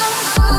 oh.